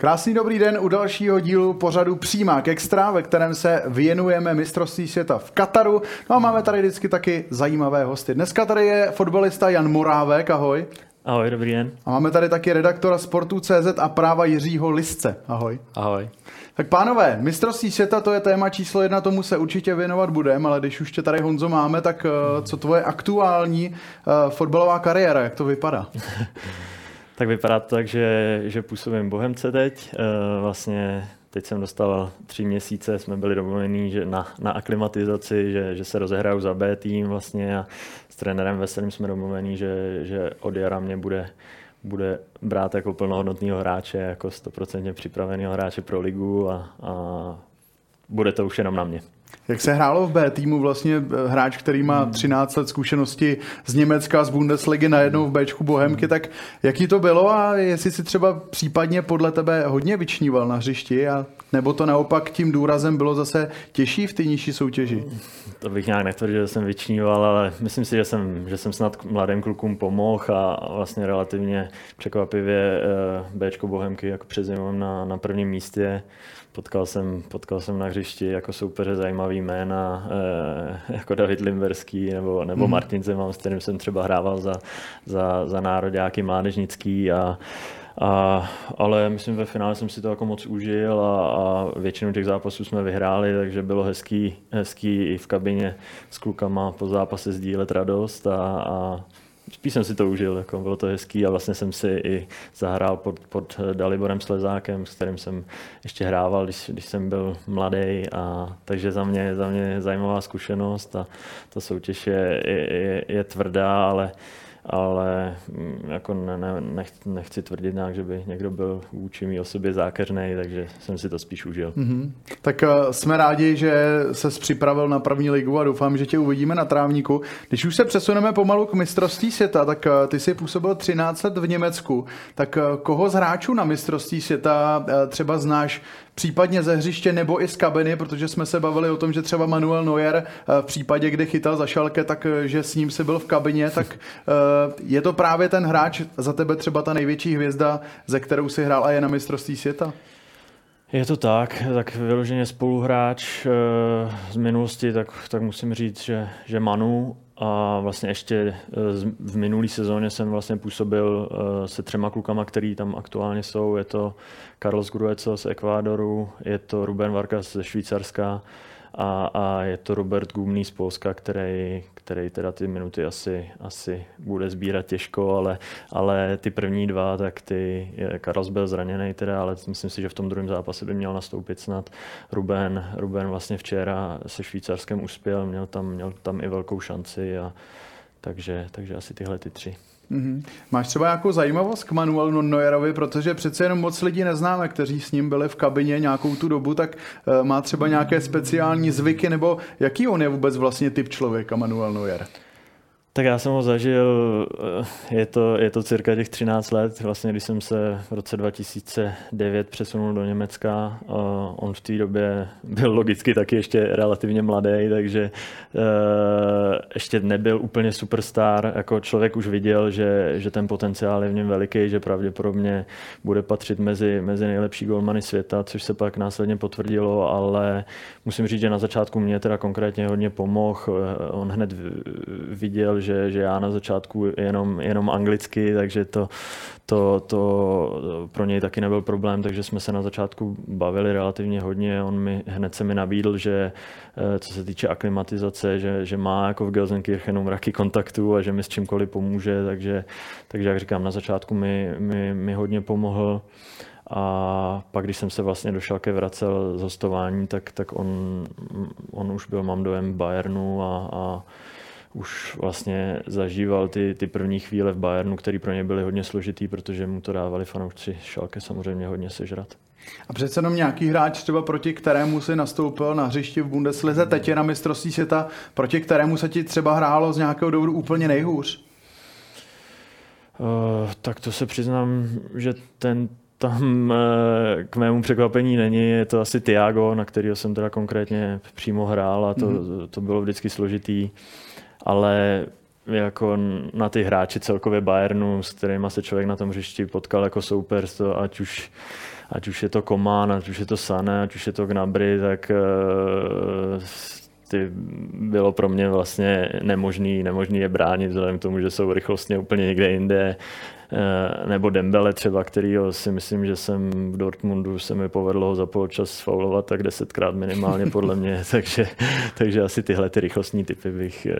Krásný dobrý den u dalšího dílu pořadu Přímák Extra, ve kterém se věnujeme mistrovství světa v Kataru. No a máme tady vždycky taky zajímavé hosty. Dneska tady je fotbalista Jan Morávek, ahoj. Ahoj, dobrý den. A máme tady taky redaktora sportu CZ a práva Jiřího Lisce. Ahoj. Ahoj. Tak pánové, mistrovství světa to je téma číslo jedna, tomu se určitě věnovat budeme, ale když už tě tady Honzo máme, tak eh, co tvoje aktuální uh, fotbalová kariéra, jak to vypadá? Tak vypadá to tak, že, že působím Bohemce teď. Eh, vlastně teď jsem dostal tři měsíce, jsme byli domluvení že na, na aklimatizaci, že, že se rozehraju za B tým vlastně a s trenérem Veselým jsme domluvení, že, že od jara mě bude, bude brát jako plnohodnotného hráče, jako stoprocentně připraveného hráče pro ligu a, a bude to už jenom na mě. Jak se hrálo v B týmu vlastně eh, hráč, který má 13 hmm. let zkušenosti z Německa, z Bundesligy, najednou v Bčku Bohemky, tak jaký to bylo a jestli si třeba případně podle tebe hodně vyčníval na hřišti a nebo to naopak tím důrazem bylo zase těžší v té nižší soutěži? To bych nějak netvrdil, že jsem vyčníval, ale myslím si, že jsem, že jsem snad mladým klukům pomohl a vlastně relativně překvapivě eh, Bčko Bohemky jako před na, na prvním místě Potkal jsem, potkal jsem na hřišti jako soupeře zajímavý jména, eh, jako David Limberský nebo, nebo mm. Martin Zeman, s kterým jsem třeba hrával za, za, za nároďáky mládežnický a, a, ale myslím, ve finále jsem si to jako moc užil a, a většinu těch zápasů jsme vyhráli, takže bylo hezký, hezký i v kabině s klukama po zápase sdílet radost a, a spíš jsem si to užil, jako bylo to hezký a vlastně jsem si i zahrál pod, pod Daliborem Slezákem, s kterým jsem ještě hrával, když, když jsem byl mladý a takže za mě, za mě zajímavá zkušenost a ta soutěž je, je, je, je tvrdá, ale ale mm, jako ne, ne, nech, nechci tvrdit nějak, že by někdo byl vůči mý osobě zákeřný, takže jsem si to spíš užil. Mm-hmm. Tak uh, jsme rádi, že se připravil na první ligu a doufám, že tě uvidíme na trávníku. Když už se přesuneme pomalu k mistrovství světa, tak uh, ty jsi působil 13 let v Německu, tak uh, koho z hráčů na mistrovství světa třeba znáš případně ze hřiště nebo i z kabiny, protože jsme se bavili o tom, že třeba Manuel Neuer eh, v případě, kdy chytal za šalke, tak eh, že s ním se byl v kabině, tak eh, je to právě ten hráč za tebe třeba ta největší hvězda, ze kterou si hrál a je na mistrovství světa? Je to tak, tak vyloženě spoluhráč z minulosti, tak, tak musím říct, že, že Manu a vlastně ještě v minulý sezóně jsem vlastně působil se třema klukama, který tam aktuálně jsou. Je to Carlos Grueco z Ekvádoru, je to Ruben Vargas ze Švýcarska a, a je to Robert Gumný z Polska, který, který teda ty minuty asi, asi bude sbírat těžko, ale, ale ty první dva, tak ty, Carlos byl zraněný teda, ale myslím si, že v tom druhém zápase by měl nastoupit snad. Ruben, Ruben vlastně včera se Švýcarskem uspěl, měl tam, měl tam i velkou šanci a takže, takže asi tyhle ty tři. Mm-hmm. Máš třeba nějakou zajímavost k Manuelu Neuerovi, protože přece jenom moc lidí neznáme, kteří s ním byli v kabině nějakou tu dobu, tak uh, má třeba nějaké speciální zvyky, nebo jaký on je vůbec vlastně typ člověka, Manuel Neuer? Tak já jsem ho zažil, eh, je to, je to cirka těch 13 let, vlastně když jsem se v roce 2009 přesunul do Německa. Eh, on v té době byl logicky taky ještě relativně mladý, takže eh, ještě nebyl úplně superstar. Jako člověk už viděl, že, že ten potenciál je v něm veliký, že pravděpodobně bude patřit mezi, mezi nejlepší golmany světa, což se pak následně potvrdilo, ale musím říct, že na začátku mě teda konkrétně hodně pomohl. On hned viděl, že, že já na začátku jenom, jenom anglicky, takže to, to, to pro něj taky nebyl problém, takže jsme se na začátku bavili relativně hodně. On mi hned se mi nabídl, že eh, co se týče aklimatizace, že, že má jako v Gelsenkirchenu mraky kontaktů a že mi s čímkoliv pomůže, takže, takže jak říkám, na začátku mi, mi, mi hodně pomohl. A pak, když jsem se vlastně do Šalke vracel z hostování, tak, tak on, on už byl, mám dojem, Bayernu a, a už vlastně zažíval ty, ty první chvíle v Bayernu, které pro ně byly hodně složitý, protože mu to dávali fanoušci Šalke samozřejmě hodně sežrat. A přece jenom nějaký hráč třeba proti kterému si nastoupil na hřišti v Bundeslize, teď je na mistrovství světa, proti kterému se ti třeba hrálo z nějakého důvodu úplně nejhůř? Uh, tak to se přiznám, že ten tam uh, k mému překvapení není, je to asi Tiago, na kterého jsem teda konkrétně přímo hrál a to, mm. to bylo vždycky složitý, ale jako na ty hráči celkově Bayernu, s kterými se člověk na tom hřišti potkal jako souper, to ať už ať už je to Komán, ať už je to Sané, ať už je to Gnabry, tak uh, ty bylo pro mě vlastně nemožný, nemožný je bránit vzhledem k tomu, že jsou rychlostně úplně někde jinde. Eh, nebo Dembele třeba, který si myslím, že jsem v Dortmundu se mi povedlo ho za poločas faulovat tak desetkrát minimálně podle mě, takže, takže asi tyhle ty rychlostní typy bych, eh,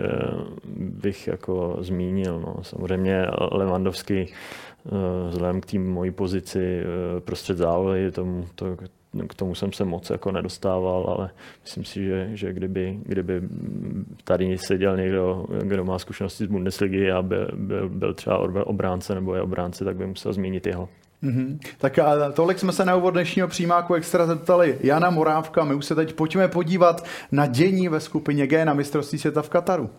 bych jako zmínil. No. Samozřejmě Lewandowski eh, vzhledem k té mojí pozici prostřed zálohy, tomu, to, k tomu jsem se moc jako nedostával, ale myslím si, že, že kdyby, kdyby tady seděl někdo, kdo má zkušenosti z Bundesligy a byl, byl, byl třeba obránce nebo je obránce, tak by musel zmínit jeho. Mm-hmm. Tak a tolik jsme se na úvod dnešního přímáku extra zeptali Jana Morávka. My už se teď pojďme podívat na dění ve skupině G na mistrovství světa v Kataru.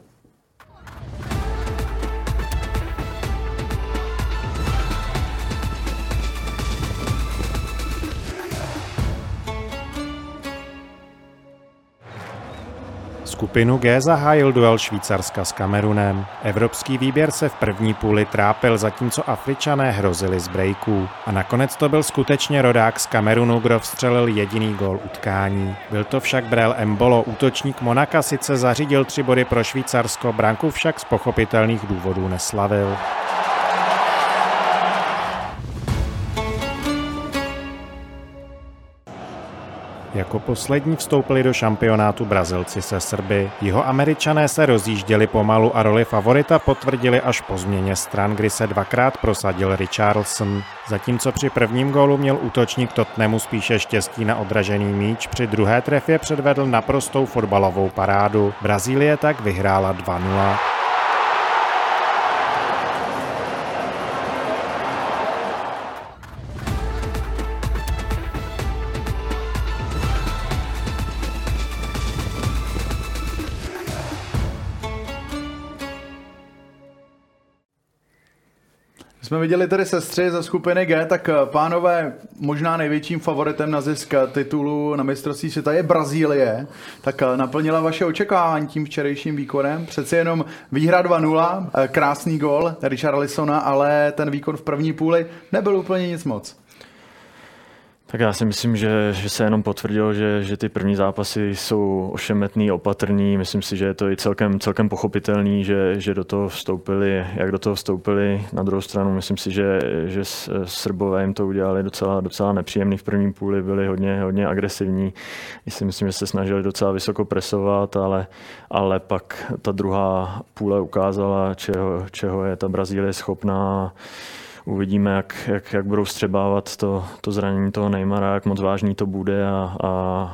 Skupinu G zahájil duel Švýcarska s Kamerunem. Evropský výběr se v první půli trápil, zatímco Afričané hrozili z breaků. A nakonec to byl skutečně rodák z Kamerunu, kdo vstřelil jediný gol utkání. Byl to však Brel Embolo, útočník Monaka sice zařídil tři body pro Švýcarsko, branku však z pochopitelných důvodů neslavil. Jako poslední vstoupili do šampionátu Brazilci se Srby. Jeho američané se rozjížděli pomalu a roli favorita potvrdili až po změně stran, kdy se dvakrát prosadil Richarlson. Zatímco při prvním gólu měl útočník Tottenhamu spíše štěstí na odražený míč, při druhé trefě předvedl naprostou fotbalovou parádu. Brazílie tak vyhrála 2-0. Jsme viděli tady sestři ze skupiny G, tak eh, pánové, možná největším favoritem na zisk titulu na mistrovství světa je Brazílie. Tak eh, naplnila vaše očekávání tím včerejším výkonem. Přeci jenom výhra 2-0, eh, krásný gol Richard Lissona, ale ten výkon v první půli nebyl úplně nic moc. Tak já si myslím, že, že se jenom potvrdilo, že, že ty první zápasy jsou ošemetný, opatrný. Myslím si, že je to i celkem, celkem pochopitelný, že, že do toho vstoupili, jak do toho vstoupili. Na druhou stranu myslím si, že, že Srbové jim to udělali docela, docela nepříjemný v prvním půli, byli hodně, hodně agresivní. Já si myslím, že se snažili docela vysoko presovat, ale, ale pak ta druhá půle ukázala, čeho, čeho je ta Brazílie schopná uvidíme, jak, jak, jak budou střebávat to, to zranění toho Neymara, jak moc vážný to bude a, a,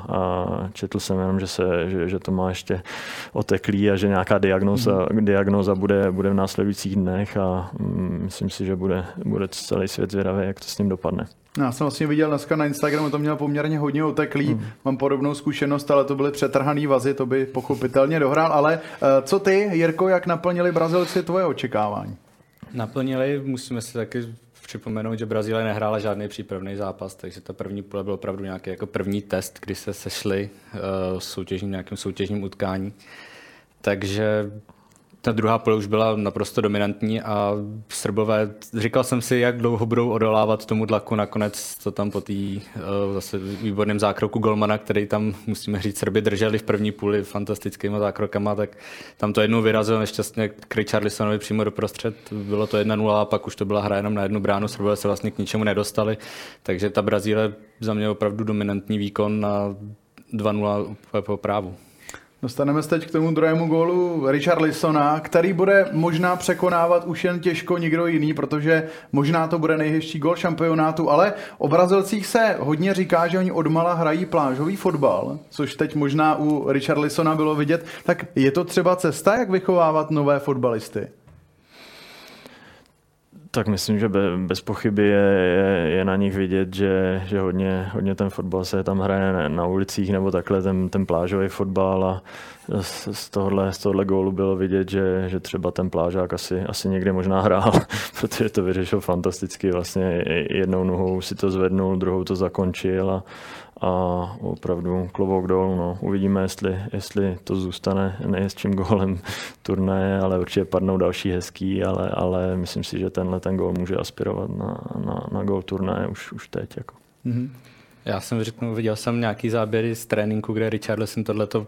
a četl jsem jenom, že, se, že, že to má ještě oteklý a že nějaká diagnoza, mm. diagnoza bude, bude v následujících dnech a mm, myslím si, že bude, bude celý svět zvědavý, jak to s ním dopadne. Já jsem vlastně viděl dneska na Instagramu, to měl poměrně hodně oteklý, hmm. mám podobnou zkušenost, ale to byly přetrhaný vazy, to by pochopitelně dohrál, ale uh, co ty, Jirko, jak naplnili Brazilci tvoje očekávání? Naplnili. Musíme si taky připomenout, že Brazílie nehrála žádný přípravný zápas, takže ta první půle byl opravdu nějaký jako první test, kdy se sešli uh, soutěžním, nějakým soutěžním utkání. Takže ta druhá pole už byla naprosto dominantní a Srbové, říkal jsem si, jak dlouho budou odolávat tomu tlaku, nakonec to tam po té uh, zase výborném zákroku Golmana, který tam, musíme říct, Srby drželi v první půli fantastickými zákrokama, tak tam to jednou vyrazil nešťastně k Richarlisonovi přímo do prostřed, bylo to 1-0 a pak už to byla hra jenom na jednu bránu, Srbové se vlastně k ničemu nedostali, takže ta Brazíle za mě opravdu dominantní výkon na 2-0 po právu. Dostaneme se teď k tomu druhému gólu Richard Lissona, který bude možná překonávat už jen těžko nikdo jiný, protože možná to bude nejhezčí gól šampionátu, ale o Brazilcích se hodně říká, že oni odmala hrají plážový fotbal, což teď možná u Richard Lissona bylo vidět. Tak je to třeba cesta, jak vychovávat nové fotbalisty? Tak myslím, že bez pochyby je, je, je na nich vidět, že, že hodně, hodně ten fotbal se tam hraje na ulicích nebo takhle ten, ten plážový fotbal a z, z, tohohle, z tohohle gólu bylo vidět, že, že třeba ten plážák asi, asi někde možná hrál, protože to vyřešil fantasticky. Vlastně jednou nohou si to zvednul, druhou to zakončil a, a opravdu klobouk dolů. No. Uvidíme, jestli, jestli to zůstane nejhezčím gólem turnaje, ale určitě padnou další hezký, ale, ale myslím si, že tenhle ten gól může aspirovat na, na, na gól turnaje už, už teď. Jako. Mm-hmm. Já jsem řeknu, viděl jsem nějaký záběry z tréninku, kde Richarlison tohleto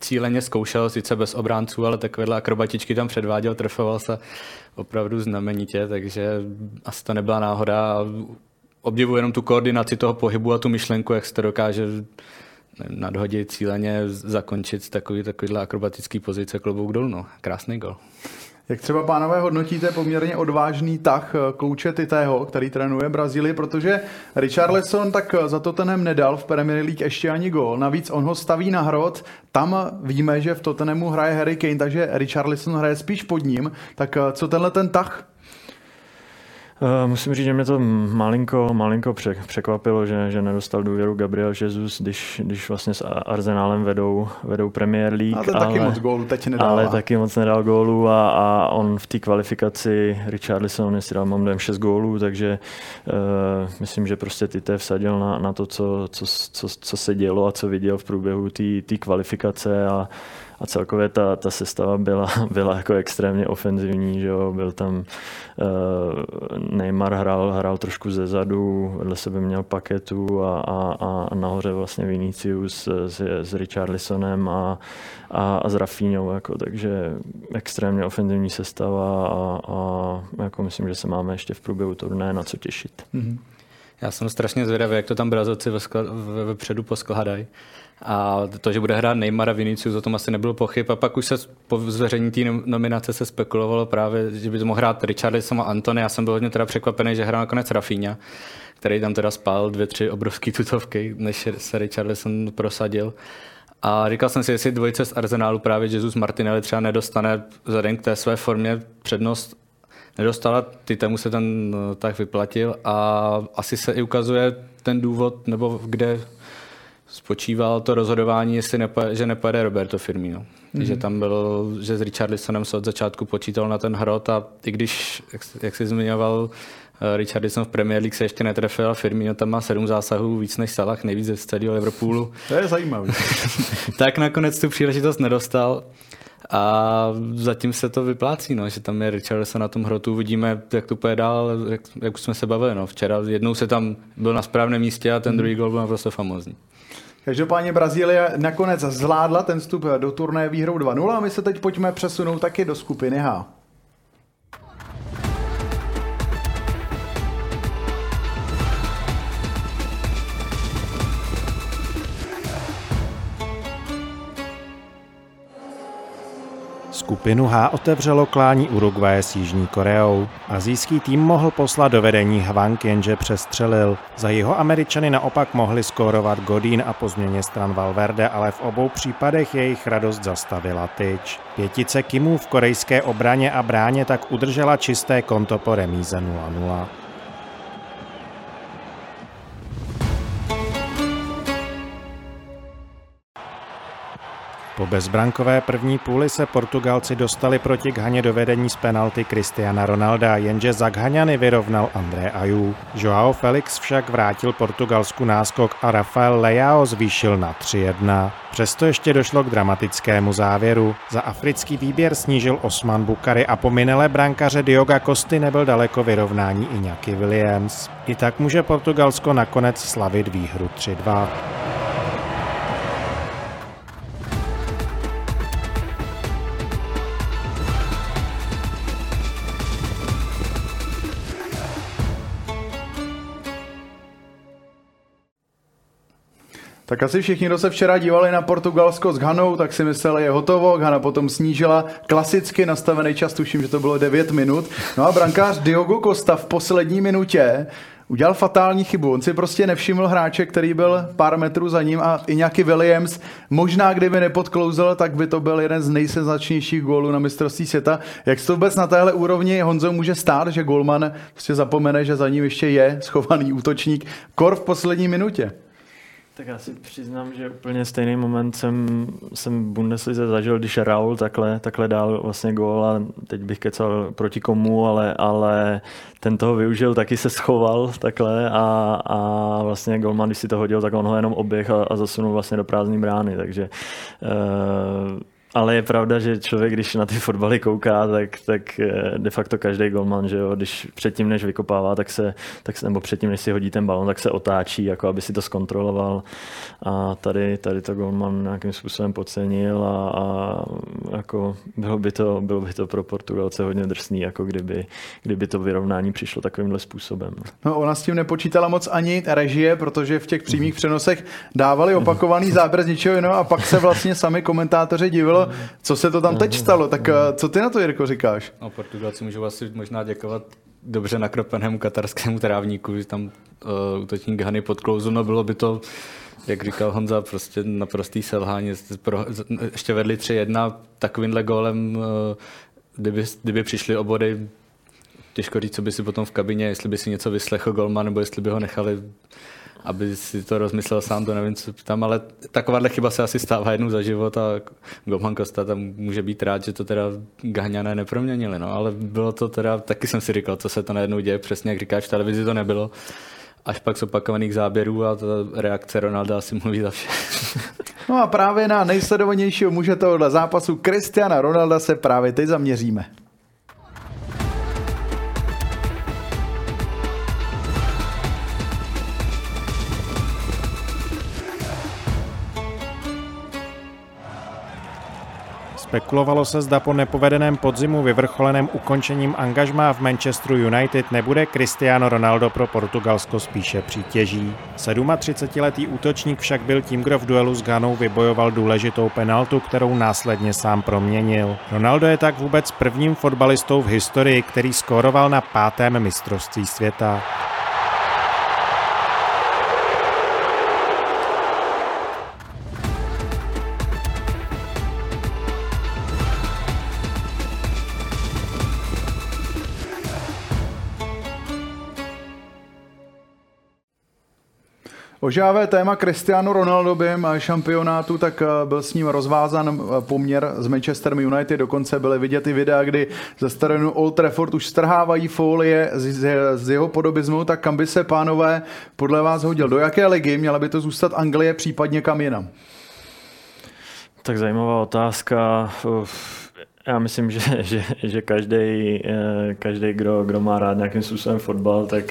cíleně zkoušel, sice bez obránců, ale takovéhle akrobatičky tam předváděl, trfoval se opravdu znamenitě, takže asi to nebyla náhoda obdivuji jenom tu koordinaci toho pohybu a tu myšlenku, jak se to dokáže nadhodit cíleně, zakončit takový, takovýhle akrobatický pozice klobouk dolů. No. Krásný gol. Jak třeba, pánové, hodnotíte poměrně odvážný tah eh, kouče Titého, který trénuje Brazílii, protože Richarlison tak za Tottenham nedal v Premier League ještě ani gol. Navíc on ho staví na hrot. Tam víme, že v Tottenhamu hraje Harry Kane, takže Richarlison hraje spíš pod ním. Tak eh, co tenhle ten tah musím říct, že mě to malinko, malinko překvapilo, že, že nedostal důvěru Gabriel Jesus, když, když vlastně s Arsenálem vedou, vedou Premier League. Ale, ale taky moc gólu teď nedal. Ale taky moc nedal gólu a, a on v té kvalifikaci Richarlison, jestli dal, mám dojem 6 gólů, takže uh, myslím, že prostě Tite vsadil na, na to, co, co, co, co, se dělo a co viděl v průběhu té kvalifikace a a celkově ta, ta sestava byla, byla jako extrémně ofenzivní, že jo? byl tam uh, Neymar hrál, hrál trošku ze zadu, vedle sebe měl paketu a, a, a nahoře vlastně Vinicius s, s Richarlisonem a, a, a s Rafinhou, jako, takže extrémně ofenzivní sestava a, a jako myslím, že se máme ještě v průběhu turné na co těšit. Mm-hmm. Já jsem strašně zvědavý, jak to tam Brazilci vepředu poskládají. A to, že bude hrát Neymar a Vinicius, o tom asi nebylo pochyb. A pak už se po zveřejnění té nominace se spekulovalo právě, že by mohl hrát Richarlison a Antony. Já jsem byl hodně teda překvapený, že hrál nakonec Rafinha, který tam teda spál dvě, tři obrovské tutovky, než se Richarlison prosadil. A říkal jsem si, jestli dvojice z Arsenálu právě Jesus Martinelli třeba nedostane vzhledem k té své formě přednost nedostala, ty tomu se ten no, tak vyplatil a asi se i ukazuje ten důvod, nebo kde spočíval to rozhodování, jestli nepojede, že nepojede Roberto Firmino. Mm-hmm. Že tam bylo, že s Richarlisonem se od začátku počítal na ten hrot a i když, jak, jak jsi zmiňoval, eh, Richardson v Premier League se ještě netrefil a Firmino tam má sedm zásahů, víc než Salah, nejvíc ze celého Liverpoolu. To je zajímavé. tak nakonec tu příležitost nedostal. A zatím se to vyplácí, no, že tam je Richardson na tom hrotu, uvidíme, jak to půjde dál, jak, jak už jsme se bavili. No. Včera jednou se tam byl na správném místě a ten druhý gol byl naprosto famózní. Každopádně Brazílie nakonec zvládla ten vstup do turné výhrou 2-0 a my se teď pojďme přesunout taky do skupiny H. Skupinu H otevřelo klání Uruguaye s Jižní Koreou. Azijský tým mohl poslat do vedení Hwang, jenže přestřelil. Za jeho Američany naopak mohli skórovat Godín a po změně stran Valverde, ale v obou případech jejich radost zastavila tyč. Pětice Kimů v korejské obraně a bráně tak udržela čisté konto po remíze 0-0. Po bezbrankové první půli se Portugalci dostali proti Ghaně do vedení z penalty Cristiana Ronalda, jenže za Ghaňany vyrovnal André Ajú. Joao Felix však vrátil Portugalsku náskok a Rafael Leao zvýšil na 3-1. Přesto ještě došlo k dramatickému závěru. Za africký výběr snížil Osman Bukary a po minulé brankaře Dioga Kosty nebyl daleko vyrovnání Iñaki Williams. I tak může Portugalsko nakonec slavit výhru 3-2. Tak asi všichni, kdo se včera dívali na Portugalsko s Ghanou, tak si mysleli, je hotovo. Ghana potom snížila klasicky nastavený čas, tuším, že to bylo 9 minut. No a brankář Diogo Costa v poslední minutě udělal fatální chybu. On si prostě nevšiml hráče, který byl pár metrů za ním a i nějaký Williams. Možná kdyby nepodklouzel, tak by to byl jeden z nejsenzačnějších gólů na mistrovství světa. Jak se to vůbec na téhle úrovni Honzo může stát, že golman prostě zapomene, že za ním ještě je schovaný útočník kor v poslední minutě? Tak já si přiznám, že úplně stejný moment jsem, jsem v Bundeslize zažil, když Raul takhle, takhle dál vlastně gól a teď bych kecal proti komu, ale, ale ten toho využil, taky se schoval takhle a, a vlastně golman, když si to hodil, tak on ho jenom oběh a, a zasunul vlastně do prázdné brány, takže uh, ale je pravda, že člověk, když na ty fotbaly kouká, tak, tak eh, de facto každý golman, že jo, když předtím, než vykopává, tak se, tak se, nebo předtím, než si hodí ten balon, tak se otáčí, jako aby si to zkontroloval. A tady, tady to golman nějakým způsobem podcenil a, a jako bylo, by to, bylo by to pro Portugalce hodně drsný, jako kdyby, kdyby to vyrovnání přišlo takovýmhle způsobem. No ona s tím nepočítala moc ani režie, protože v těch přímých přenosech dávali opakovaný záběr z ničeho jiného a pak se vlastně sami komentátoři co se to tam teď stalo. Tak eh, co ty na to, Jirko, říkáš? No, Portugalci můžou asi možná děkovat dobře nakropenému katarskému trávníku, že tam uh, útočník Hany podklouzl, no bylo by to jak říkal Honza, prostě naprostý selhání. Pro, ještě vedli 3-1 takovýmhle gólem, eh, kdyby, kdyby přišli o body, těžko říct, co by si potom v kabině, jestli by si něco vyslechl golman, nebo jestli by ho nechali aby si to rozmyslel sám, to nevím, co tam, ale takováhle chyba se asi stává jednou za život a Goman Costa tam může být rád, že to teda Gahňané neproměnili, no, ale bylo to teda, taky jsem si říkal, co se to najednou děje, přesně jak říkáš, v televizi to nebylo, až pak z opakovaných záběrů a ta reakce Ronalda asi mluví za vše. No a právě na nejsledovanějšího muže tohohle zápasu Cristiana Ronalda se právě teď zaměříme. Spekulovalo se, zda po nepovedeném podzimu vyvrcholeném ukončením angažmá v Manchesteru United nebude Cristiano Ronaldo pro Portugalsko spíše přítěží. 37-letý útočník však byl tím, kdo v duelu s Ganou vybojoval důležitou penaltu, kterou následně sám proměnil. Ronaldo je tak vůbec prvním fotbalistou v historii, který skóroval na pátém mistrovství světa. Ožávé téma Cristiano Ronaldo během šampionátu, tak eh, byl s ním rozvázan eh, poměr s Manchester United. Dokonce byly vidět i videa, kdy ze starého Old Trafford už strhávají folie z, z jeho podobizmu. Tak kam by se, pánové, podle vás hodil? Do jaké ligy? Měla by to zůstat Anglie, případně kam jinam? Tak zajímavá otázka. Já myslím, že, že, že každý, eh, každý kdo, kdo má rád nějakým způsobem fotbal, tak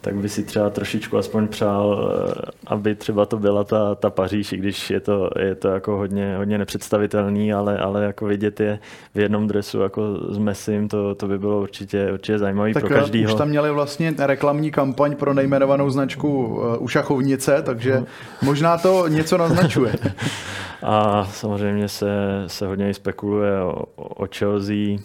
tak by si třeba trošičku aspoň přál, eh, aby třeba to byla ta, ta Paříž, i když je to, je to jako hodně, hodně nepředstavitelný, ale, ale jako vidět je v jednom dresu jako s Messim, to, to by bylo určitě, určitě zajímavý tak pro eh, každýho. Už tam měli vlastně reklamní kampaň pro nejmenovanou značku eh, Ušachovnice, takže no. možná to něco naznačuje. A samozřejmě se, se hodně spekuluje o, o Chelsea,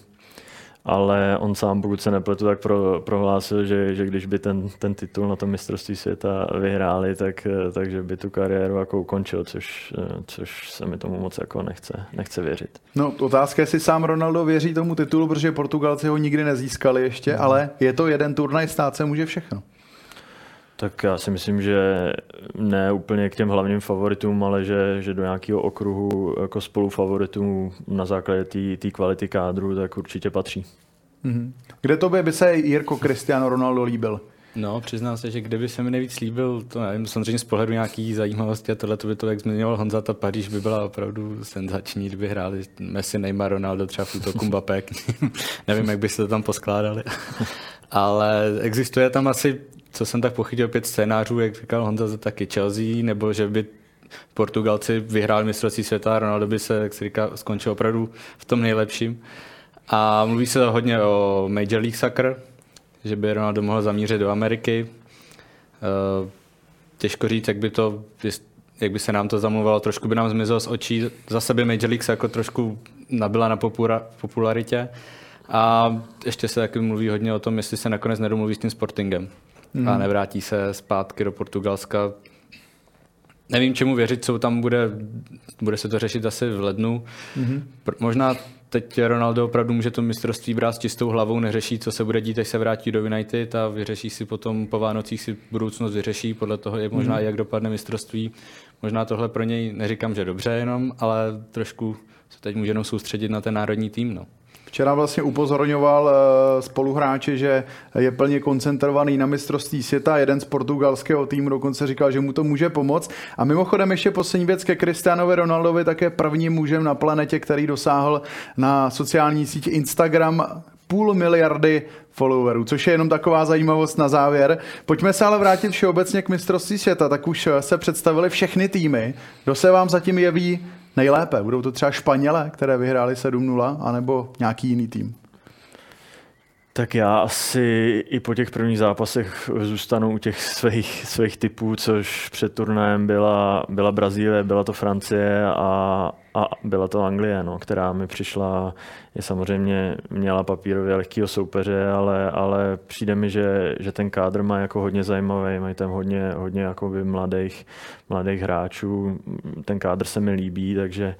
ale on sám, pokud se nepletu, tak pro, prohlásil, že, že když by ten, ten titul na tom mistrovství světa vyhráli, tak, takže by tu kariéru jako ukončil, což, což se mi tomu moc jako nechce, nechce věřit. No, otázka je, jestli sám Ronaldo věří tomu titulu, protože Portugalci ho nikdy nezískali ještě, no. ale je to jeden turnaj, stát se může všechno. Tak já si myslím, že ne úplně k těm hlavním favoritům, ale že, že do nějakého okruhu jako spolufavoritů na základě té kvality kádru, tak určitě patří. Mm-hmm. Kde to by se Jirko Cristiano Ronaldo líbil? No, přiznám se, že kdyby se mi nejvíc líbil, to nevím, samozřejmě z pohledu nějaký zajímavosti a tohle to by to, jak zmiňoval Honza, ta Paříž by byla opravdu senzační, kdyby hráli Messi, Neymar, Ronaldo třeba v útoku Mbappé. nevím, jak by se to tam poskládali. Ale existuje tam asi co jsem tak pochytil, pět scénářů, jak říkal Honza, taky Chelsea, nebo že by Portugalci vyhráli mistrovství světa, Ronaldo by se, jak se říká, skončil opravdu v tom nejlepším. A mluví se hodně o Major League Soccer, že by Ronaldo mohl zamířit do Ameriky. Eh, těžko říct, jak by to, jak by se nám to zamluvalo, trošku by nám zmizelo z očí. Zase by Major League jako trošku nabila na popura, popularitě. A ještě se taky mluví hodně o tom, jestli se nakonec nedomluví s tím Sportingem. Mm. A nevrátí se zpátky do Portugalska. Nevím, čemu věřit, co tam bude, bude se to řešit asi v lednu. Mm-hmm. Možná teď Ronaldo opravdu může to mistrovství brát s čistou hlavou, neřeší, co se bude dít, až se vrátí do United a vyřeší si potom po Vánocích si budoucnost vyřeší, podle toho je možná mm. jak dopadne mistrovství. Možná tohle pro něj neříkám, že dobře jenom, ale trošku se teď může jenom soustředit na ten národní tým. No. Včera vlastně upozorňoval uh, spoluhráče, že je plně koncentrovaný na mistrovství světa. Jeden z portugalského týmu dokonce říkal, že mu to může pomoct. A mimochodem ještě poslední věc ke Cristianovi Ronaldovi, také prvním mužem na planetě, který dosáhl na sociální síti Instagram půl miliardy followerů, což je jenom taková zajímavost na závěr. Pojďme se ale vrátit všeobecně k mistrovství světa, tak už se představili všechny týmy. Kdo se vám zatím jeví nejlépe? Budou to třeba Španěle, které vyhráli 7-0, anebo nějaký jiný tým? Tak já asi i po těch prvních zápasech zůstanu u těch svých, svých typů, což před turnajem byla, byla Brazílie, byla to Francie a, a byla to Anglie, no, která mi přišla, je samozřejmě měla papírově lehkého soupeře, ale, ale přijde mi, že, že ten kádr má jako hodně zajímavý, mají tam hodně, hodně mladých, mladých hráčů, ten kádr se mi líbí, takže,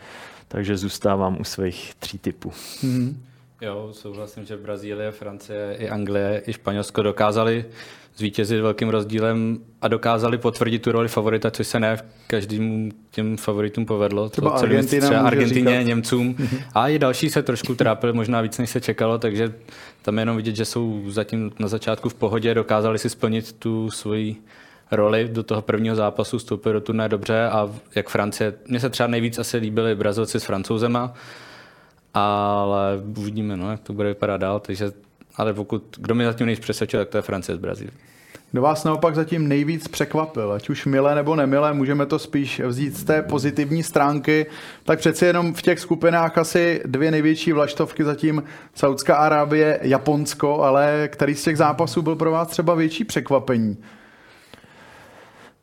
takže zůstávám u svých tří typů. Mm-hmm. Jo, souhlasím, že Brazílie, Francie, i Anglie, i Španělsko dokázali zvítězit velkým rozdílem a dokázali potvrdit tu roli favorita, což se ne každému těm favoritům povedlo. Třeba, Argentina třeba Argentině, říkat. Němcům. A i další se trošku trápili, možná víc, než se čekalo, takže tam je jenom vidět, že jsou zatím na začátku v pohodě, dokázali si splnit tu svoji roli do toho prvního zápasu, vstoupili do turné dobře a jak Francie, mně se třeba nejvíc asi líbili Brazilci s Francouzema, ale uvidíme, no, jak to bude vypadat dál, takže, ale pokud, kdo mě zatím nejvíc přesvědčil, tak to je Francie z Brazílie. Kdo vás naopak zatím nejvíc překvapil, ať už milé nebo nemilé, můžeme to spíš vzít z té pozitivní stránky, tak přeci jenom v těch skupinách asi dvě největší vlaštovky zatím Saudská Arábie, Japonsko, ale který z těch zápasů byl pro vás třeba větší překvapení?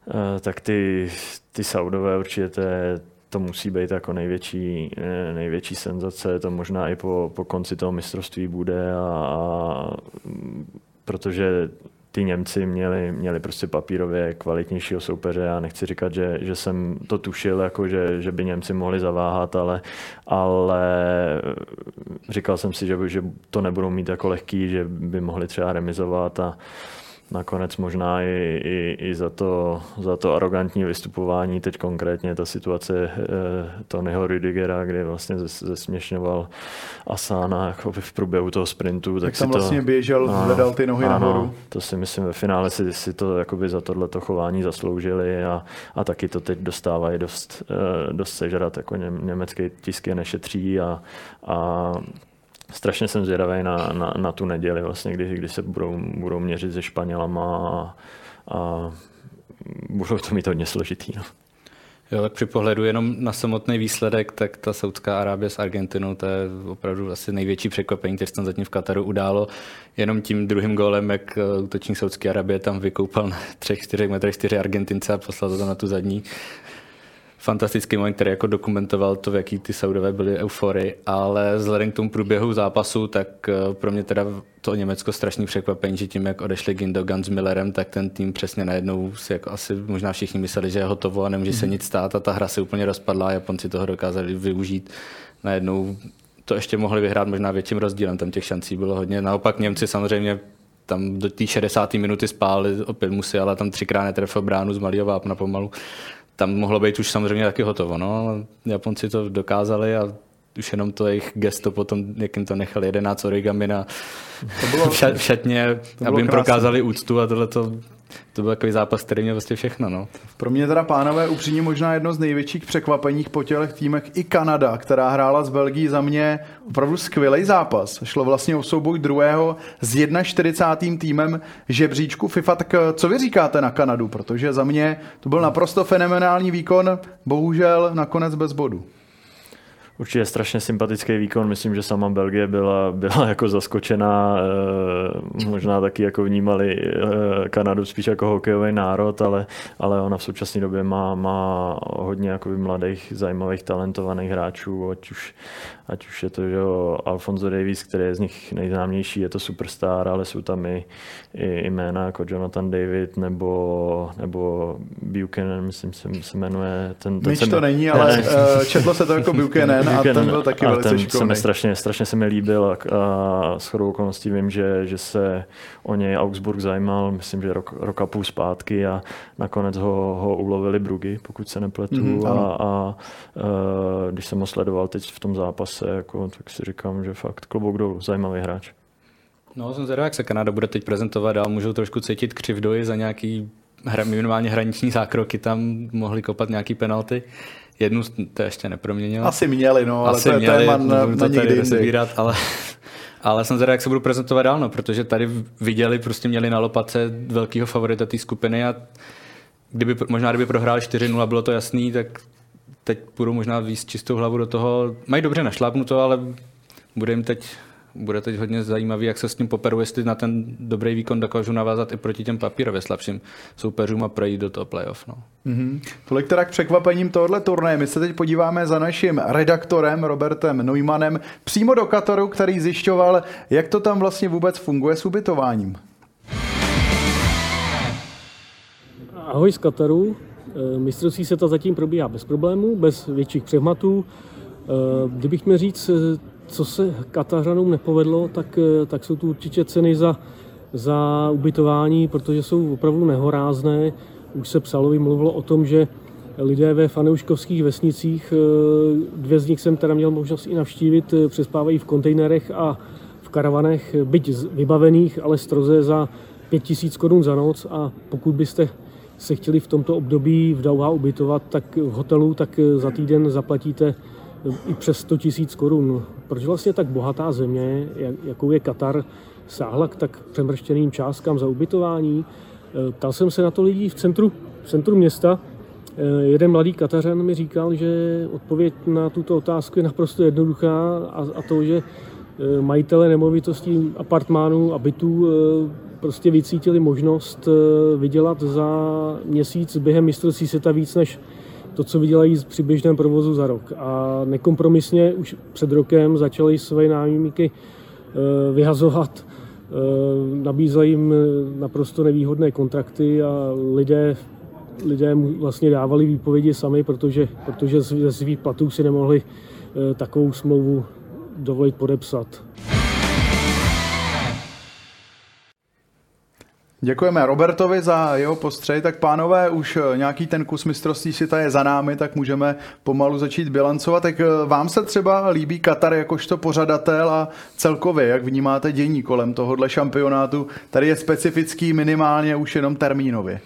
Uh, tak ty, ty Saudové určitě to je, to musí být jako největší, eh, největší senzace, to možná i po, po konci toho mistrovství bude, a, a, protože ty Němci měli, měli prostě papírově kvalitnějšího soupeře. Já nechci říkat, že, že jsem to tušil, jako že, že by Němci mohli zaváhat, ale, ale říkal jsem si, že, že to nebudou mít jako lehký, že by mohli třeba remizovat a, nakonec možná i, i, i za, to, za to arrogantní vystupování, teď konkrétně ta situace eh, Tonyho Rüdigera, kdy vlastně zesměšňoval Asana jako v průběhu toho sprintu. Tak, tak tam si vlastně to, běžel, ano, zvedal ty nohy ano, nahoru. To si myslím ve finále si, si to jakoby za tohleto chování zasloužili a, a taky to teď dostávají dost, eh, dost sežrat, jako ně, německý tisk je nešetří a, a strašně jsem zvědavý na, na, na tu neděli, vlastně, kdy, kdy se budou, budou měřit se Španělama a, a budou to mít hodně složitý. No. Jo, tak při pohledu jenom na samotný výsledek, tak ta Saudská Arábie s Argentinou, to je opravdu asi největší překvapení, které se tam zatím v Kataru událo. Jenom tím druhým gólem, jak eh, útočník Saudské Arabie tam vykoupal na 3-4 metrech 4 Argentince a poslal to na tu zadní fantastický moment, který jako dokumentoval to, v jaký ty Saudové byly eufory, ale vzhledem k tomu průběhu zápasu, tak eh, pro mě teda to Německo strašný překvapení, že tím, jak odešli Gindogan s Millerem, tak ten tým přesně najednou si jako asi možná všichni mysleli, že je hotovo a nemůže se mhm. nic stát a ta hra se úplně rozpadla a Japonci toho dokázali využít. Najednou to ještě mohli vyhrát možná větším rozdílem, tam těch šancí bylo hodně. Naopak Němci samozřejmě tam do té 60. minuty spáli, opět musí, ale tam třikrát netrefil bránu z malého vápna pomalu tam mohlo být už samozřejmě taky hotovo. No. Japonci to dokázali a už jenom to jejich gesto potom, jak jim to nechali 11 origami na to bylo, v šatně, aby jim prokázali úctu a tohle to to byl takový zápas, který měl vlastně všechno. No. Pro mě teda, pánové, upřímně možná jedno z největších překvapení po těch týmech i Kanada, která hrála s Belgií za mě opravdu skvělý zápas. Šlo vlastně o souboj druhého s 41. týmem žebříčku FIFA. Tak eh, co vy říkáte na Kanadu? Protože za mě to byl naprosto fenomenální výkon, bohužel nakonec bez bodu. Určitě strašně sympatický výkon. Myslím, že sama Belgie byla, byla jako zaskočená. Eh, možná taky jako vnímali eh, Kanadu spíš jako hokejový národ, ale, ale ona v současné době má, má hodně jako mladých, zajímavých, talentovaných hráčů, ať už, ať už je to že Alfonso Davies, který je z nich nejznámější, je to superstar, ale jsou tam i, i jména jako Jonathan David nebo, nebo Buchanan, myslím, se, se jmenuje. Ten, ten Myč to není, ale ne, eh, četlo se to jako Buchanan a ten byl taky a velice ten se mi strašně, strašně se mi líbil a, a s chodou okolností vím, že, že se o něj Augsburg zajímal, myslím, že rok, rok a půl zpátky a nakonec ho, ho ulovili Brugy, pokud se nepletu mm, a, a, a když jsem ho sledoval teď v tom zápase, jako, tak si říkám, že fakt klobouk dolů, zajímavý hráč. No, jsem zvědavý, jak se Kanada bude teď prezentovat dál. Můžou trošku cítit křivdoji za nějaký hra, minimálně hraniční zákroky, tam mohli kopat nějaký penalty. Jednu to ještě neproměnil. Asi měli, no, ale Asi to je měli, téma na, na někdy rozbírat, ale, ale jsem zvědavý, jak se budu prezentovat dál, no, protože tady viděli, prostě měli na lopatce velkého favorita té skupiny a kdyby, možná kdyby prohrál 4-0, bylo to jasný, tak teď půjdu možná víc čistou hlavu do toho. Mají dobře našlápnuto, ale bude jim teď bude teď hodně zajímavý, jak se s tím poperu, jestli na ten dobrý výkon dokážu navázat i proti těm papírově slabším soupeřům a projít do toho playoff. No. Mm-hmm. Tolik teda k překvapením tohohle turnaje. My se teď podíváme za naším redaktorem Robertem Neumannem přímo do Kataru, který zjišťoval, jak to tam vlastně vůbec funguje s ubytováním. Ahoj z Kataru. Eh, mistrovství se to zatím probíhá bez problémů, bez větších přehmatů. Eh, kdybych měl říct, co se Katařanům nepovedlo, tak, tak jsou tu určitě ceny za, za ubytování, protože jsou opravdu nehorázné. Už se psalo, mluvilo o tom, že lidé ve fanouškovských vesnicích, dvě z nich jsem teda měl možnost i navštívit, přespávají v kontejnerech a v karavanech, byť vybavených, ale stroze za 5000 korun za noc a pokud byste se chtěli v tomto období v Dauha ubytovat, tak v hotelu, tak za týden zaplatíte i přes 100 tisíc korun. Proč vlastně tak bohatá země, jakou je Katar, sáhla k tak přemrštěným částkám za ubytování? Ptal jsem se na to lidí v centru, v centru města. Jeden mladý Katařan mi říkal, že odpověď na tuto otázku je naprosto jednoduchá a, a to, že majitele nemovitostí, apartmánů a bytů prostě vycítili možnost eh, vydělat za měsíc během mistrovství světa víc než to, co vydělají při běžném provozu za rok. A nekompromisně už před rokem začali své nájemníky eh, vyhazovat, eh, nabízeli jim naprosto nevýhodné kontrakty a lidé lidé vlastně dávali výpovědi sami, protože, protože ze svých platů si nemohli takovou smlouvu dovolit podepsat. Děkujeme Robertovi za jeho postřeh. Tak pánové, už eh, nějaký ten kus mistrovství světa je za námi, tak můžeme pomalu začít bilancovat. Tak eh, vám se třeba líbí Katar jakožto pořadatel a celkově, jak vnímáte dění kolem tohohle šampionátu? Tady je specifický minimálně už jenom termínově.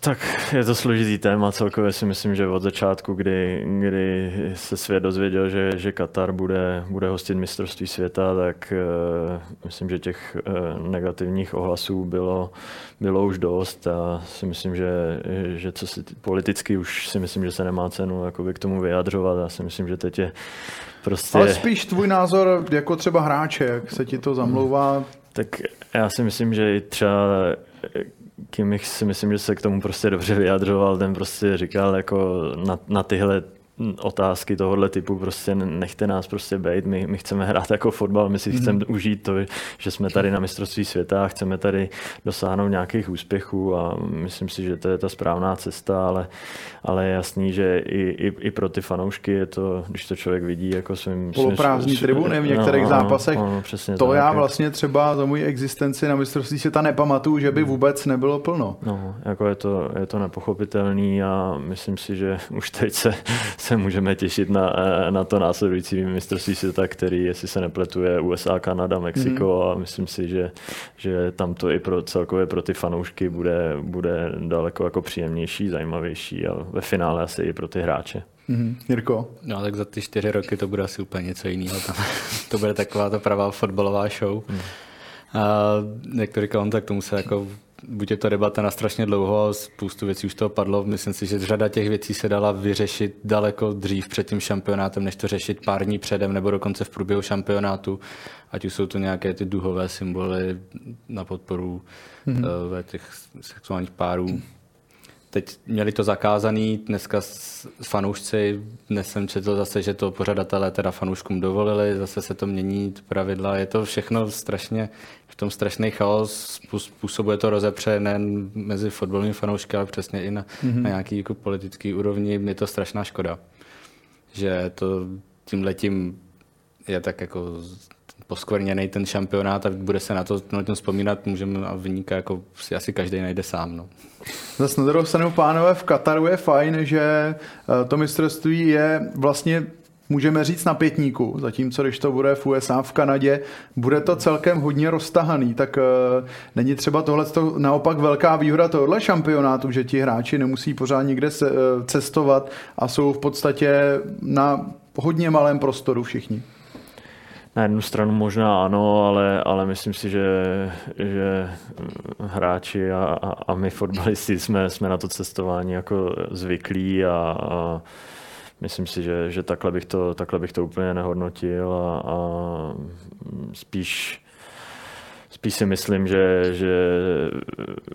Tak je to složitý téma, celkově si myslím, že od začátku, kdy, kdy se svět dozvěděl, že, že Katar bude, bude hostit mistrovství světa, tak uh, myslím, že těch uh, negativních ohlasů bylo, bylo už dost a si myslím, že, že co si politicky už si myslím, že se nemá cenu jakoby k tomu vyjadřovat. Já si myslím, že teď je prostě... Ale spíš tvůj názor jako třeba hráče, jak se ti to zamlouvá? Tak já si myslím, že i třeba Kimmich si myslím, že se k tomu prostě dobře vyjadřoval, ten prostě říkal jako na, na tyhle otázky tohohle typu, prostě nechte nás prostě bejt, my, my chceme hrát jako fotbal, my si mm. chceme užít to, že jsme tady na mistrovství světa a chceme tady dosáhnout nějakých úspěchů a myslím si, že to je ta správná cesta, ale, ale je jasný, že i, i, i pro ty fanoušky je to, když to člověk vidí jako svým... Poloprázdní tribuny v některých no, zápasech. No, přesně to tak, já vlastně třeba za moji existenci na mistrovství světa nepamatuju, že by hmm. vůbec nebylo plno. No, jako je to, je to nepochopitelný a myslím si, že už teď se se můžeme těšit na, eh, na to následující mistrovství světa, který, jestli se nepletuje, USA, Kanada, Mexiko mm. a myslím si, že, že tam to i pro celkově pro ty fanoušky bude, bude daleko jako příjemnější, zajímavější a ve finále asi i pro ty hráče. Mm-hmm. Jirko? No tak za ty čtyři roky to bude asi úplně něco jiného. to bude taková ta pravá fotbalová show. Mm. A jak to říkal on, tak tomu se jako buď je to debata na strašně dlouho, spoustu věcí už toho padlo. Myslím si, že řada těch věcí se dala vyřešit daleko dřív před tím šampionátem, než to řešit pár dní předem nebo dokonce v průběhu šampionátu. Ať už jsou to nějaké ty duhové symboly na podporu mm-hmm. těch sexuálních párů. Teď měli to zakázaný, dneska s fanoušci, dnes jsem četl zase, že to pořadatelé teda fanouškům dovolili, zase se to mění pravidla, je to všechno strašně, v tom strašný chaos, způsobuje to rozepře nejen mezi fotbalovými fanoušky, ale přesně i na, mm-hmm. na nějaký jako politický úrovni, je to strašná škoda, že to tím letím je tak jako poskvrněný ten šampionát a bude se na to na tom vzpomínat, můžeme a vyníka jako si asi každý najde sám. No. Zase na druhou stranu, pánové, v Kataru je fajn, že eh, to mistrovství je vlastně můžeme říct na pětníku, zatímco když to bude v USA, v Kanadě, bude to celkem hodně roztahaný, tak uh, není třeba tohle naopak velká výhoda tohohle šampionátu, že ti hráči nemusí pořád někde se, uh, cestovat a jsou v podstatě na hodně malém prostoru všichni na jednu stranu možná ano, ale, ale myslím si, že, že hráči a, a, my fotbalisti jsme, jsme na to cestování jako zvyklí a, a myslím si, že, že takhle, bych to, takhle bych to úplně nehodnotil a, a spíš spíš si myslím, že, že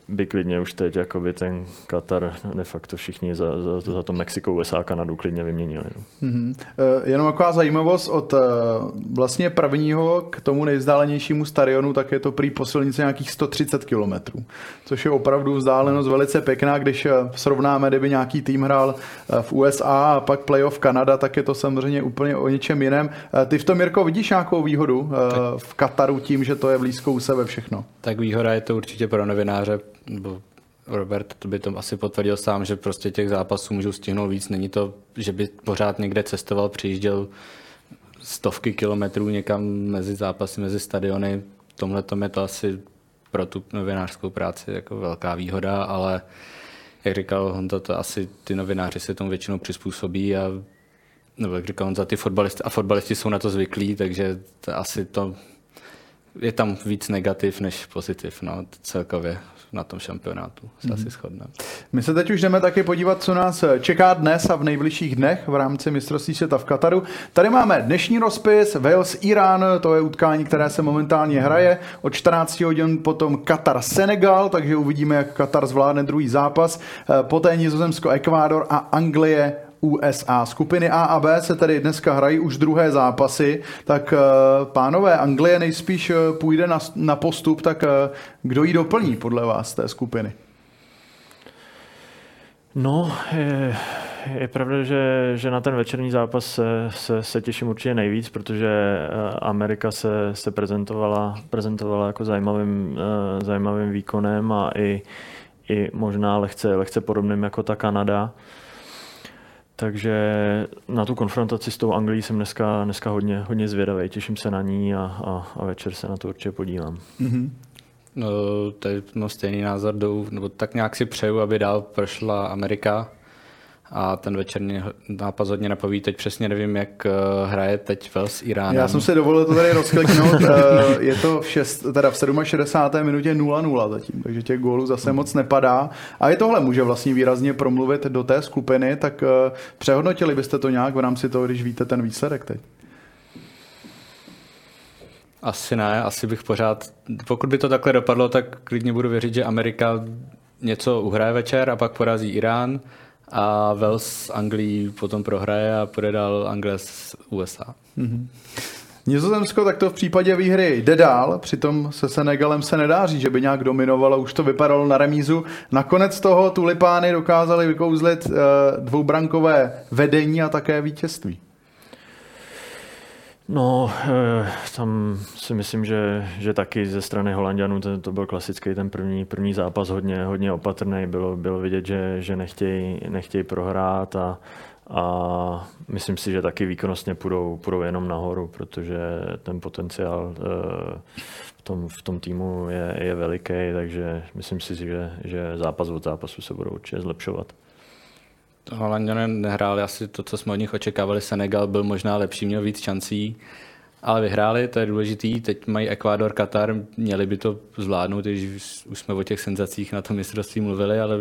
by klidně už teď jakoby ten Katar de facto všichni za, za, za to Mexiko, USA a Kanadu klidně vyměnili. No. Mm-hmm. Jenom taková zajímavost od eh, vlastně prvního k tomu nejvzdálenějšímu stadionu, tak je to prý posilnice nějakých 130 kilometrů, což je opravdu vzdálenost velice pěkná, když eh, srovnáme, kdyby nějaký tým hrál v USA a pak playoff Kanada, tak je to samozřejmě úplně o něčem jiném. Ty v tom, Mirko, vidíš nějakou výhodu v Kataru tím, že to je blízko u sebe všechno. Tak výhoda je to určitě pro novináře, nebo Robert to by to asi potvrdil sám, že prostě těch zápasů můžou stihnout víc. Není to, že by pořád někde cestoval, přijížděl stovky kilometrů někam mezi zápasy, mezi stadiony. Tomhle je to asi pro tu novinářskou práci jako velká výhoda, ale jak říkal Honza, to asi ty novináři se tomu většinou přizpůsobí a nebo jak říkal Honza, ty fotbalisti, a fotbalisti jsou na to zvyklí, takže to asi to je tam víc negativ než pozitiv no, celkově na tom šampionátu. Se mm-hmm. asi shodneme. My se teď už jdeme taky podívat, co nás čeká dnes a v nejbližších dnech v rámci mistrovství světa v Kataru. Tady máme dnešní rozpis Wales-Irán, to je utkání, které se momentálně hraje. Od 14 hodin potom Katar-Senegal, takže uvidíme, jak Katar zvládne druhý zápas. Poté Nizozemsko-Ekvádor a Anglie USA. Skupiny A a B se tedy dneska hrají už druhé zápasy, tak eh, pánové, Anglie nejspíš eh, půjde na, na postup, tak eh, kdo ji doplní podle vás té skupiny? No, je, je pravda, že, že na ten večerní zápas se, se, se těším určitě nejvíc, protože Amerika se, se prezentovala, prezentovala jako zajímavým, zajímavým výkonem a i, i možná lehce, lehce podobným jako ta Kanada. Takže na tu konfrontaci s tou Anglií jsem dneska, dneska hodně, hodně zvědavý. Těším se na ní a, a, a večer se na to určitě podívám. Mm-hmm. No, to je no, stejný názor, jdou, nebo tak nějak si přeju, aby dál prošla Amerika a ten večerní nápad hodně napoví. Teď přesně nevím, jak eh, hraje teď Vels Irán. Já jsem si dovolil to tady rozkliknout. Eh, je to v, šest, teda v 67. minutě 0-0 zatím, takže těch gólů zase moc nepadá. A i tohle může vlastně výrazně promluvit do té skupiny, tak eh, přehodnotili byste to nějak v rámci toho, když víte ten výsledek teď? Asi ne, asi bych pořád, pokud by to takhle dopadlo, tak klidně budu věřit, že Amerika něco uhraje večer a pak porazí Irán a Wales Anglii potom prohraje a půjde dál Anglie z USA. Mm-hmm. Nizozemsko tak to v případě výhry jde dál, přitom se Senegalem se nedá říct, že by nějak dominovalo, už to vypadalo na remízu. Nakonec toho tulipány dokázali vykouzlit uh, dvoubrankové vedení a také vítězství. No, eh, tam si myslím, že, že taky ze strany Holandianů to, to byl klasický ten první, první zápas hodně, hodně opatrný. Bylo, bylo vidět, že, že nechtějí, nechtějí prohrát a, a myslím si, že taky výkonnostně půjdou, půjdou jenom nahoru, protože ten potenciál eh, v tom, v tom týmu je, je veliký, takže myslím si, že, že zápas od zápasu se budou určitě zlepšovat. Holanděné nehráli asi to, co jsme od nich očekávali. Senegal byl možná lepší, měl víc šancí, ale vyhráli, to je důležitý. Teď mají Ekvádor, Katar, měli by to zvládnout, když už jsme o těch senzacích na tom mistrovství mluvili, ale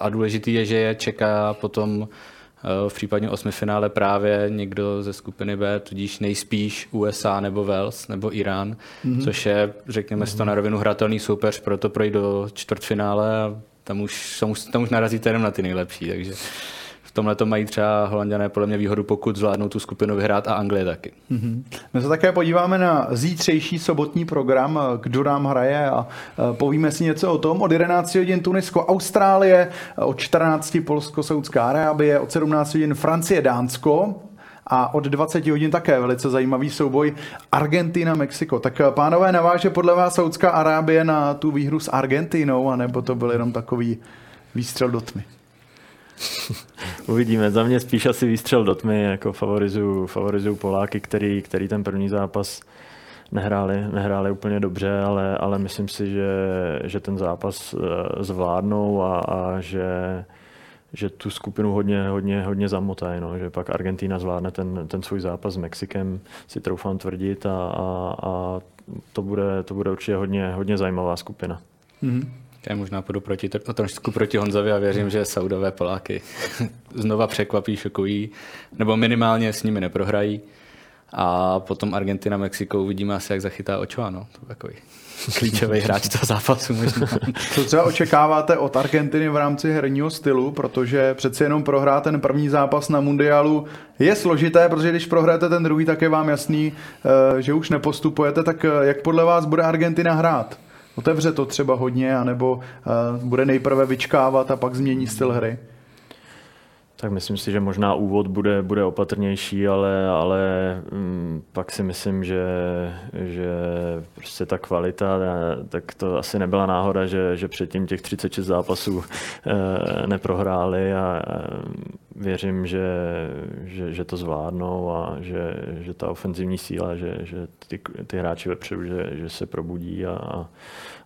a důležitý je, že je čeká potom eh, v případně osmifinále právě někdo ze skupiny B, tudíž nejspíš USA nebo Wales nebo Irán, mm-hmm. což je, řekněme si to na rovinu, hratelný soupeř, proto projít do čtvrtfinále a tam už, tam už, tam už narazíte jenom na ty nejlepší, takže v tomhle to mají třeba holanděné podle mě výhodu, pokud zvládnou tu skupinu vyhrát a Anglie taky. Mm-hmm. My se také podíváme na zítřejší sobotní program, kdo nám hraje a povíme si něco o tom. Od 11 hodin Tunisko, Austrálie, od 14 Polsko, Saudská Arábie, od 17 hodin Francie, Dánsko, a od 20 hodin také velice zajímavý souboj Argentina, Mexiko. Tak pánové, naváže podle vás Saudská Arábie na tu výhru s Argentinou, anebo to byl jenom takový výstřel do tmy? Uvidíme. Za mě spíš asi výstřel do tmy, jako favorizuju, favorizuju Poláky, který, který ten první zápas nehráli, nehráli úplně dobře, ale, ale myslím si, že, že ten zápas eh, zvládnou a, a že, že tu skupinu hodně, hodně, hodně zamotají, no. že pak Argentina zvládne ten, ten svůj zápas s Mexikem, si troufám tvrdit a, a, a to, bude, to bude určitě hodně, hodně zajímavá skupina. Mm-hmm. Já možná půjdu proti, trošku proti Honzovi a věřím, že Saudové Poláky znova překvapí, šokují, nebo minimálně s nimi neprohrají. A potom Argentina, Mexiko uvidíme asi, jak zachytá Ochoa. No. To je takový klíčový hráč toho zápasu možná. Co třeba očekáváte od Argentiny v rámci herního stylu, protože přeci jenom prohrát ten první zápas na mundiálu je složité, protože když prohráte ten druhý, tak je vám jasný, eh, že už nepostupujete, tak eh, jak podle vás bude Argentina hrát? otevře to třeba hodně, anebo uh, bude nejprve vyčkávat a pak změní styl hry? Tak myslím si, že možná úvod bude, bude opatrnější, ale, ale hm, pak si myslím, že, že prostě ta kvalita, tak to asi nebyla náhoda, že, že předtím těch 36 zápasů e, neprohráli a věřím, že, že, že to zvládnou a že, že ta ofenzivní síla, že, že ty, ty hráči vepředu, že, že se probudí a,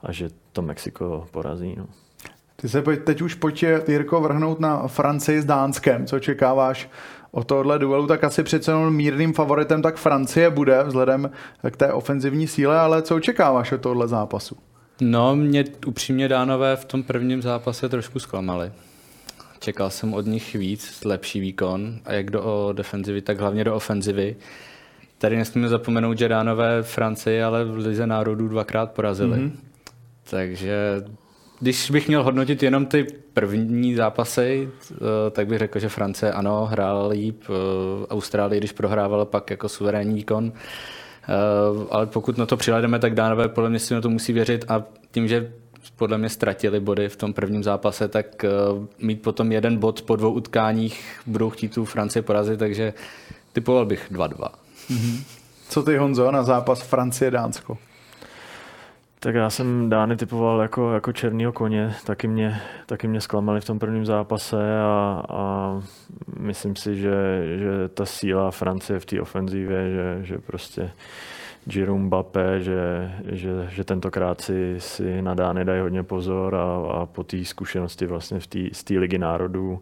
a že to Mexiko porazí. No. Ty se teď už pojď, Jirko, vrhnout na Francii s Dánskem. Co čekáváš o tohle duelu? Tak asi přece jenom mírným favoritem tak Francie bude vzhledem k té ofenzivní síle, ale co očekáváš od tohle zápasu? No, mě upřímně dánové v tom prvním zápase trošku zklamali. Čekal jsem od nich víc, lepší výkon a jak do defenzivy, tak hlavně do ofenzivy. Tady nesmíme zapomenout, že dánové Francii ale v Lize národů dvakrát porazili. Mm-hmm. Takže když bych měl hodnotit jenom ty první zápasy, eh, tak bych řekl, že Francie ano, hrála líp, eh, Austrálie, když prohrávala pak jako suverénní výkon, eh, ale pokud na to přilademe, tak dánové podle mě si na to musí věřit a tím, že podle mě ztratili body v tom prvním zápase, tak mít potom jeden bod po dvou utkáních budou chtít tu Francii porazit, takže typoval bych 2-2. Mm-hmm. Co ty Honzo na zápas Francie-Dánsko? Tak já jsem Dány typoval jako, jako černýho koně, taky mě, taky mě zklamali v tom prvním zápase a, a myslím si, že, že ta síla Francie v té ofenzívě, že, že prostě Jerome Bape, že, že, že tentokrát si, si na Dány dají hodně pozor a, a po té zkušenosti vlastně v tý, z té ligy národů,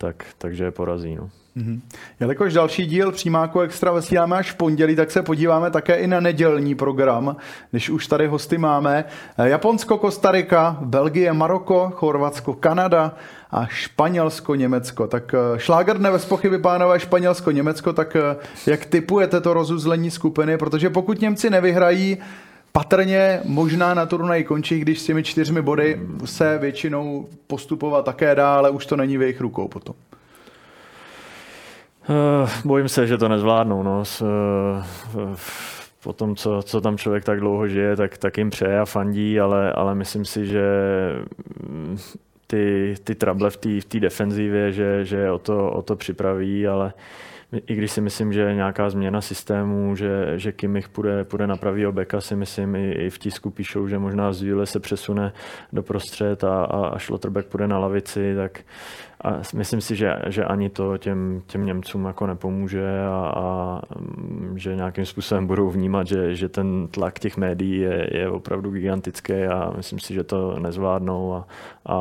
tak, takže je porazí. No. Mm-hmm. Jelikož další díl přímáku Extra vysíláme až v pondělí, tak se podíváme také i na nedělní program, když už tady hosty máme. Japonsko, Kostarika, Belgie, Maroko, Chorvatsko, Kanada a Španělsko, Německo. Tak eh, šláger dne bez pochyby, pánové, Španělsko, Německo, tak eh, jak typujete to rozuzlení skupiny? Protože pokud Němci nevyhrají, Patrně možná na turnaj končí, když s těmi čtyřmi body se většinou postupovat také dá, ale už to není v jejich rukou potom. Uh, bojím se, že to nezvládnou. No. S, uh, po tom, co, co tam člověk tak dlouho žije, tak, tak jim přeje a fandí, ale, ale myslím si, že mm, ty, ty trable v té v defenzivě, že, že o, to, o to připraví, ale uh, i když si myslím, že nějaká změna systému, že, že Kimmich půjde, půjde na pravýho beka, si myslím, i, i v tisku píšou, že možná Zvíle se přesune do prostřed a, a, a Schlotterbeck půjde na lavici, tak a myslím si, že, že ani to těm, těm Němcům jako nepomůže a, a že nějakým způsobem budou vnímat, že, že ten tlak těch médií je, je opravdu gigantický a myslím si, že to nezvládnou a, a,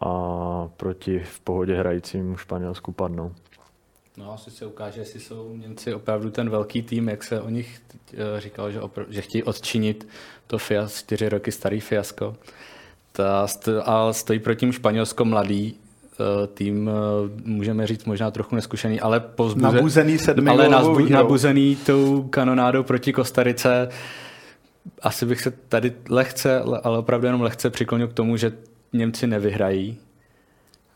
a proti v pohodě hrajícím Španělsku padnou. No, asi se ukáže, jestli jsou Němci opravdu ten velký tým, jak se o nich eh, říkalo, že, opr- že chtějí odčinit to fias, čtyři roky starý fiasko. Ta, a stojí proti tím Španělsko mladý, eh, tým, eh, můžeme říct možná trochu neskušený, ale pozbuze, nabuzený ale nazbu, nabuzený tou kanonádou proti Kostarice. Asi bych se tady lehce, ale opravdu jenom lehce přiklonil k tomu, že Němci nevyhrají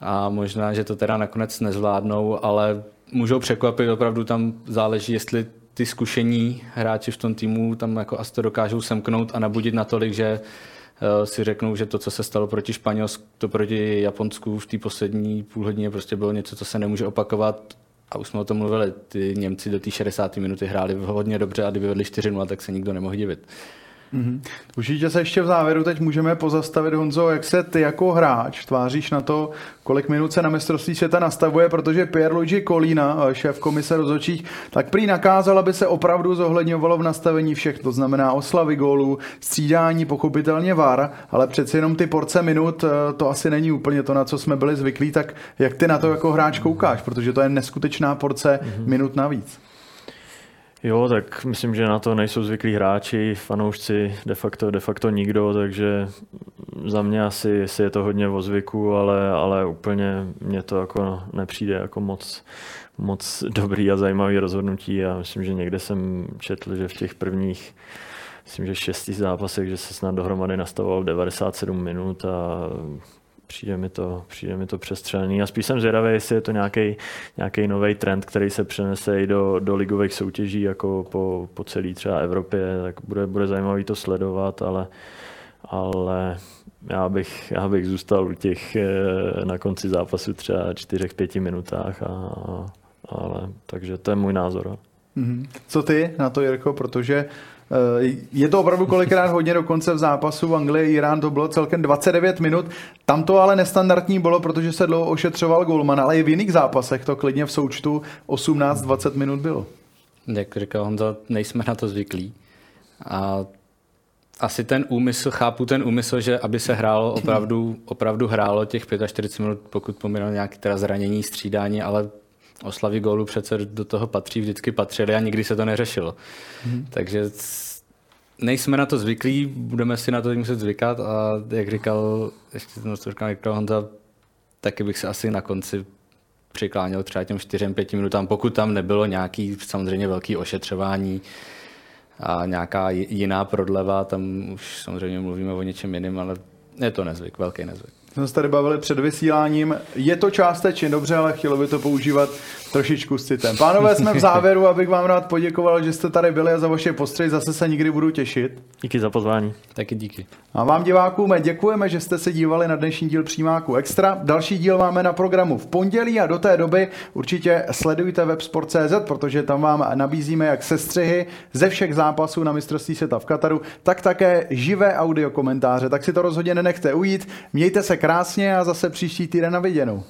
a možná, že to teda nakonec nezvládnou, ale můžou překvapit, opravdu tam záleží, jestli ty zkušení hráči v tom týmu tam jako asi to dokážou semknout a nabudit natolik, že uh, si řeknou, že to, co se stalo proti Španělsku, to proti Japonsku v té poslední půlhodině prostě bylo něco, co se nemůže opakovat. A už jsme o tom mluvili, ty Němci do té 60. minuty hráli hodně dobře a kdyby vedli 4-0, tak se nikdo nemohl divit. Mm-hmm. Určitě se ještě v závěru teď můžeme pozastavit, Honzo, jak se ty jako hráč tváříš na to, kolik minut se na mistrovství světa nastavuje, protože Pierluigi Colina, šéf komise rozhodčích, tak prý nakázal, aby se opravdu zohledňovalo v nastavení všech, to znamená oslavy gólů, střídání, pochopitelně VAR, ale přeci jenom ty porce minut, eh, to asi není úplně to, na co jsme byli zvyklí, tak jak ty na to jako hráč koukáš, protože to je neskutečná porce mm-hmm. minut navíc. Jo, tak myslím, že na to nejsou zvyklí hráči, fanoušci, de facto, de facto nikdo, takže za mě asi, je to hodně o zvyku, ale, ale úplně mě to jako nepřijde jako moc, moc dobrý a zajímavý rozhodnutí. A myslím, že někde jsem četl, že v těch prvních myslím, že šesti zápasech, že se snad dohromady nastavoval 97 minut a přijde mi to, přijde mi to přestřelený a spíš jsem zvědavý, jestli je to nějaký, nový trend, který se přenese i do, do ligových soutěží jako po, po celé třeba Evropě, tak bude, bude zajímavý to sledovat, ale, ale já bych, já bych zůstal u těch eh, na konci zápasu třeba 4-5 minutách, a, ale, takže to je můj názor. Mm-hmm. Co ty na to, Jirko, protože Eh, je to opravdu kolikrát hodně dokonce v zápasu v Anglii Irán to bylo celkem 29 minut. Tam to ale nestandardní bylo, protože se dlouho ošetřoval Golman, ale i v jiných zápasech to klidně v součtu 18-20 minut bylo. Jak říkal Honza, nejsme na to zvyklí. A asi ten úmysl, chápu ten úmysl, že aby se hrálo opravdu, opravdu hrálo těch 45 minut, pokud pominul nějaké teda zranění, střídání, ale oslavy gólu přece do toho patří, vždycky patřily a nikdy se to neřešilo. Mm-hmm. Takže nejsme na to zvyklí, budeme si na to muset zvykat a jak říkal, ještě to říkal, říkal Honza, taky bych se asi na konci přikláněl třeba těm 4-5 minutám, pokud tam nebylo nějaký samozřejmě velký ošetřování a nějaká jiná prodleva, tam už samozřejmě mluvíme o něčem jiném, ale je to nezvyk, velký nezvyk jsme se tady bavili před vysíláním. Je to částečně dobře, ale chtělo by to používat trošičku s citem. Pánové, jsme v závěru, abych vám rád poděkoval, že jste tady byli a za vaše postřehy zase se nikdy budu těšit. Díky za pozvání. Taky díky. A vám divákům děkujeme, že jste se dívali na dnešní díl Přímáku Extra. Další díl máme na programu v pondělí a do té doby určitě sledujte websport.cz, protože tam vám nabízíme jak sestřihy ze všech zápasů na mistrovství světa v Kataru, tak také živé audio komentáře. Tak si to rozhodně nenechte ujít. Mějte se krásně a zase příští týden na viděnou.